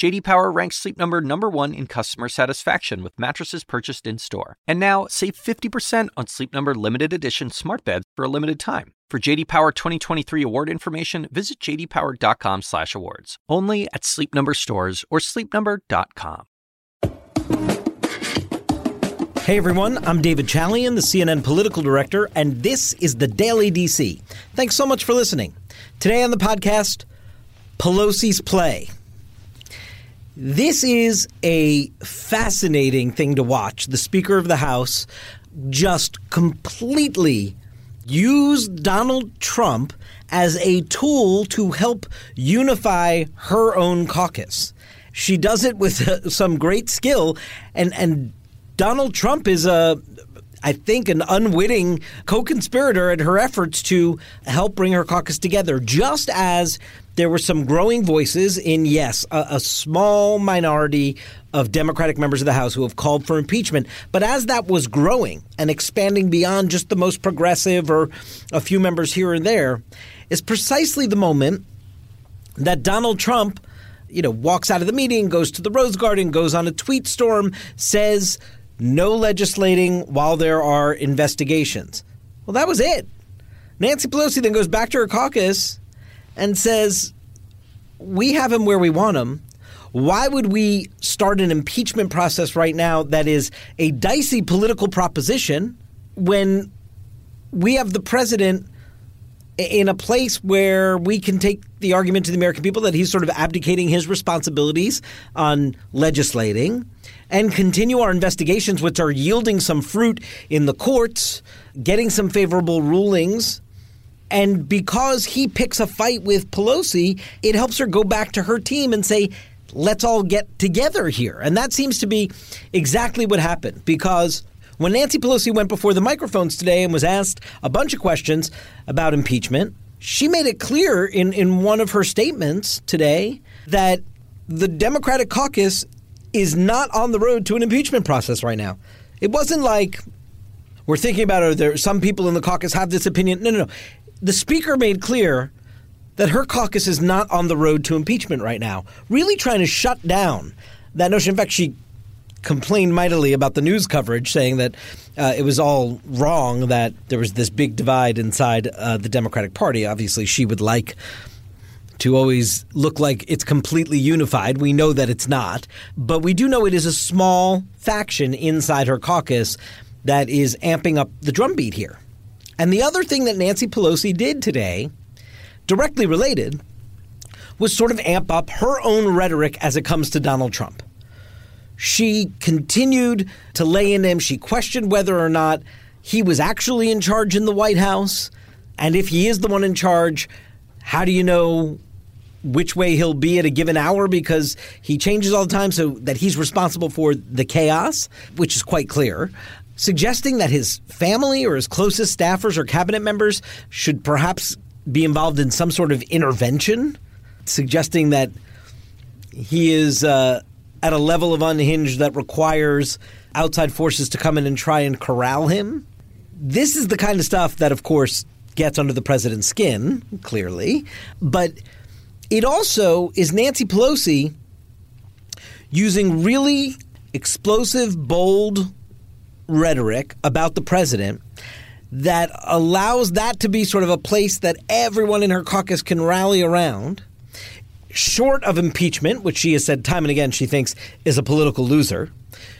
JD Power ranks Sleep Number number 1 in customer satisfaction with mattresses purchased in-store. And now, save 50% on Sleep Number limited edition smart beds for a limited time. For JD Power 2023 award information, visit jdpower.com/awards. Only at Sleep Number stores or sleepnumber.com. Hey everyone, I'm David Chalian, the CNN political director, and this is the Daily DC. Thanks so much for listening. Today on the podcast, Pelosi's play. This is a fascinating thing to watch. The Speaker of the House just completely used Donald Trump as a tool to help unify her own caucus. She does it with some great skill, and and Donald Trump is a I think, an unwitting co conspirator in her efforts to help bring her caucus together, just as there were some growing voices in, yes, a, a, small minority of Democratic members of the House who have called for impeachment. But as that was growing and expanding beyond just the most progressive or a few members here and there, is precisely the moment that Donald Trump. You know, walks out of the meeting, goes to the Rose Garden, goes on a tweet storm, says no legislating while there are investigations. Well, that was it. Nancy Pelosi then goes back to her caucus and says, We have him where we want him. Why would we start an impeachment process right now that is a dicey political proposition when we have the president in a place where we can take the argument to the American people that he's sort of abdicating his responsibilities on legislating and continue our investigations, which are yielding some fruit in the courts, getting some favorable rulings. And because he picks a fight with Pelosi, it helps her go back to her team and say, let's all get together here. And that seems to be exactly what happened because when Nancy Pelosi went before the microphones today and was asked a bunch of questions about impeachment, she made it clear in, in one of her statements today that the Democratic caucus is not on the road to an impeachment process right now. It wasn't like we're thinking about it. There, some people in the caucus have this opinion. No, no, no. The speaker made clear that her caucus is not on the road to impeachment right now. Really trying to shut down that notion. In fact, she complained mightily about the news coverage, saying that uh, it was all wrong, that there was this big divide inside uh, the Democratic Party. Obviously, she would like to always look like it's completely unified. We know that it's not, but we do know it is a small faction inside her caucus that is amping up the drumbeat here. And the other thing that Nancy Pelosi did today, directly related, was sort of amp up her own rhetoric as it comes to Donald Trump. She continued to lay in him. She questioned whether or not he was actually in charge in the White House. And if he is the one in charge, how do you know which way he'll be at a given hour because he changes all the time so that he's responsible for the chaos, which is quite clear. Suggesting that his family or his closest staffers or cabinet members should perhaps be involved in some sort of intervention, suggesting that he is uh, at a level of unhinged that requires outside forces to come in and try and corral him. This is the kind of stuff that, of course, gets under the president's skin, clearly. But it also is Nancy Pelosi using really explosive, bold rhetoric about the president that allows that to be sort of a place that everyone in her caucus can rally around. Short of impeachment, which she has said time and again she thinks is a political loser.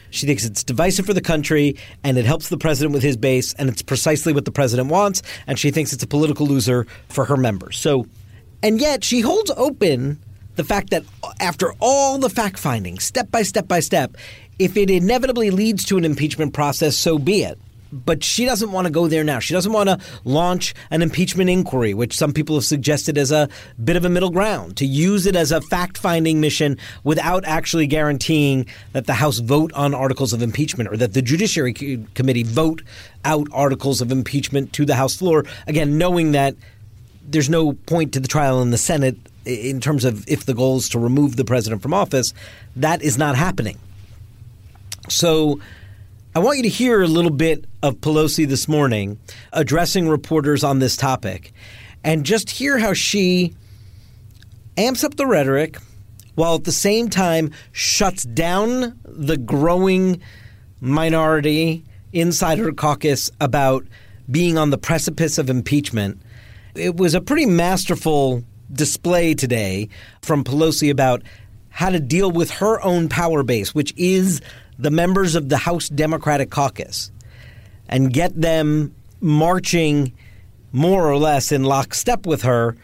She thinks it's divisive for the country and it helps the president with his base, and it's precisely what the president wants. And she thinks it's a political loser for her members. So and yet she holds open the fact that after all the fact finding, step by step by step, if it inevitably leads to an impeachment process, so be it. But she doesn't want to go there now. She doesn't want to launch an impeachment inquiry, which some people have suggested as a bit of a middle ground, to use it as a fact finding mission without actually guaranteeing that the House vote on articles of impeachment or that the Judiciary Committee vote out articles of impeachment to the House floor. Again, knowing that there's no point to the trial in the Senate in terms of if the goal is to remove the president from office, that is not happening. So I want you to hear a little bit of Pelosi this morning addressing reporters on this topic and just hear how she amps up the rhetoric while at the same time shuts down the growing minority inside her caucus about being on the precipice of impeachment. It was a pretty masterful display today from Pelosi about how to deal with her own power base, which is the members of the House Democratic Caucus, and get them marching more or less in lockstep with her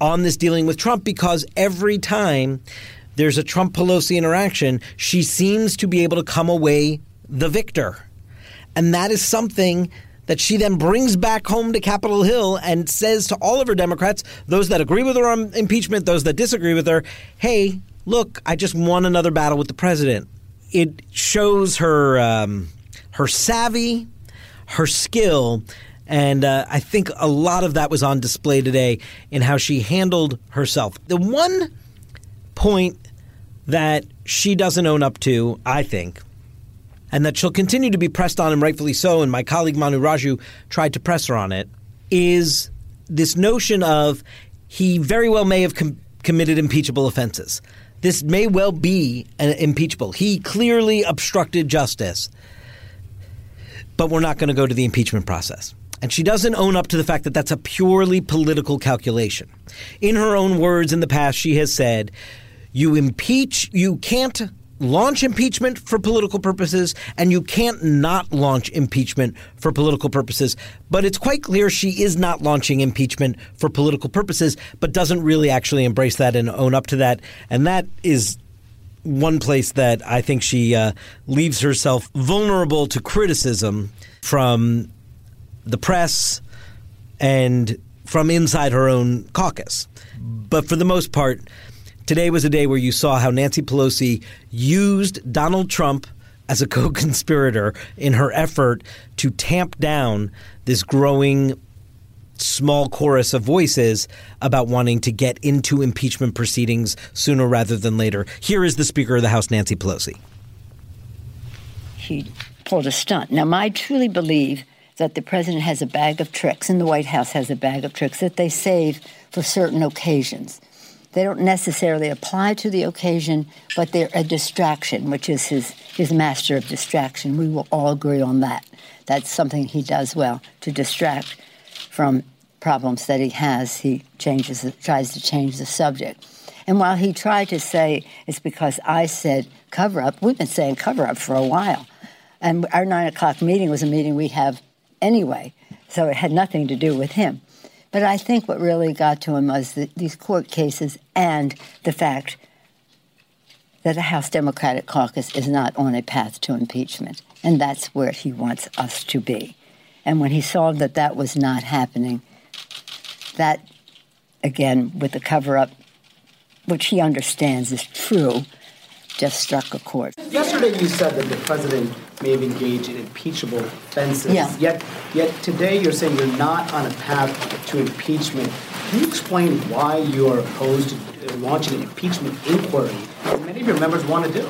on this dealing with Trump because every time there's a Trump Pelosi interaction, she seems to be able to come away the victor. And that is something that she then brings back home to Capitol Hill and says to all of her Democrats, those that agree with her on impeachment, those that disagree with her, hey, look, I just won another battle with the president. It shows her um, her savvy, her skill, and uh, I think a lot of that was on display today in how she handled herself. The one point that she doesn't own up to, I think, and that she'll continue to be pressed on, and rightfully so, and my colleague Manu Raju tried to press her on it, is this notion of he very well may have com- committed impeachable offenses. This may well be an impeachable. He clearly obstructed justice, but we're not going to go to the impeachment process. And she doesn't own up to the fact that that's a purely political calculation. In her own words in the past, she has said, you impeach, you can't launch impeachment for political purposes and you can't not launch impeachment for political purposes. But it's quite clear she is not launching impeachment for political purposes, but doesn't really actually embrace that and own up to that. And that is one place that I think she uh, leaves herself vulnerable to criticism from the press and from inside her own caucus. But for the most part, today was a day where you saw how Nancy Pelosi used Donald Trump as a co conspirator in her effort to tamp down this growing small chorus of voices about wanting to get into impeachment proceedings sooner rather than later. Here is the Speaker of the House, Nancy Pelosi. He pulled a stunt. Now, I truly believe that the president has a bag of tricks, and the White House has a bag of tricks that they save for certain occasions. They don't necessarily apply to the occasion, but they're a distraction, which is his, his master of distraction. We will all agree on that. That's something he does well to distract from problems that he has. He changes, tries to change the subject. And while he tried to say it's because I said cover up, we've been saying cover up for a while. And our nine o'clock meeting was a meeting we have anyway, so it had nothing to do with him. But I think what really got to him was the, these court cases and the fact that the House Democratic Caucus is not on a path to impeachment. And that's where he wants us to be. And when he saw that that was not happening, that, again, with the cover up, which he understands is true, just struck a chord. Yesterday, you said that the president may have engaged in impeachable offenses. Yeah. Yet, yet today, you're saying you're not on a path to impeachment. Can you explain why you are opposed to uh, launching an impeachment inquiry, as many of your members want to do?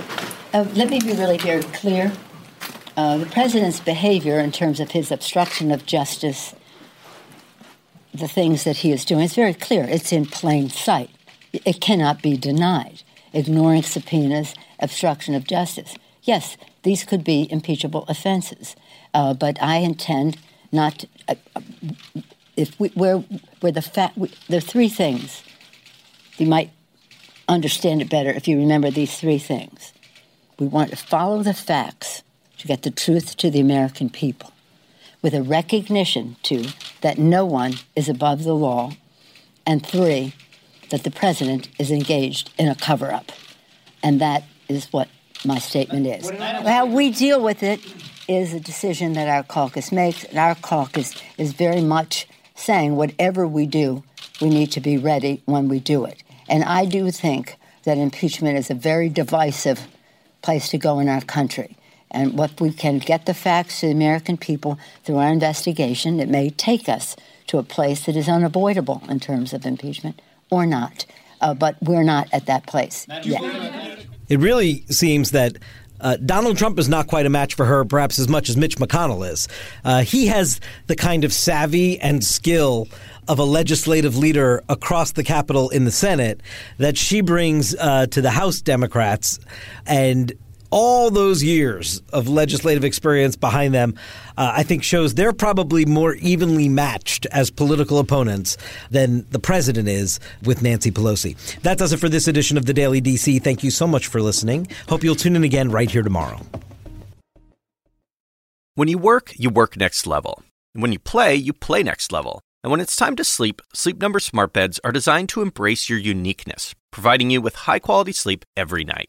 Uh, let me be really very clear. Uh, the president's behavior, in terms of his obstruction of justice, the things that he is doing, is very clear. It's in plain sight. It cannot be denied ignoring subpoenas, obstruction of justice. Yes, these could be impeachable offenses, uh, but I intend not. To, uh, if we, where where the fact there are three things, you might understand it better if you remember these three things. We want to follow the facts to get the truth to the American people, with a recognition too that no one is above the law, and three, that the president is engaged in a cover up. And that is what my statement is. How we deal with it is a decision that our caucus makes, and our caucus is very much saying whatever we do, we need to be ready when we do it. And I do think that impeachment is a very divisive place to go in our country. And what we can get the facts to the American people through our investigation, it may take us to a place that is unavoidable in terms of impeachment or not. uh, but we're not at that place yet. It really seems that uh, Donald Trump is not quite a match for her, perhaps as much as Mitch McConnell is. Uh, he has the kind of savvy and skill of a legislative leader across the Capitol in the Senate that she brings uh, to the House Democrats. And all those years of legislative experience behind them, uh, I think shows they're probably more evenly matched as political opponents than the president is with Nancy Pelosi. That does it for this edition of the Daily DC. Thank you so much for listening. Hope you'll tune in again right here tomorrow. When you work, you work next level. And when you play, you play next level. And when it's time to sleep, Sleep Number smart beds are designed to embrace your uniqueness, providing you with high-quality sleep every night.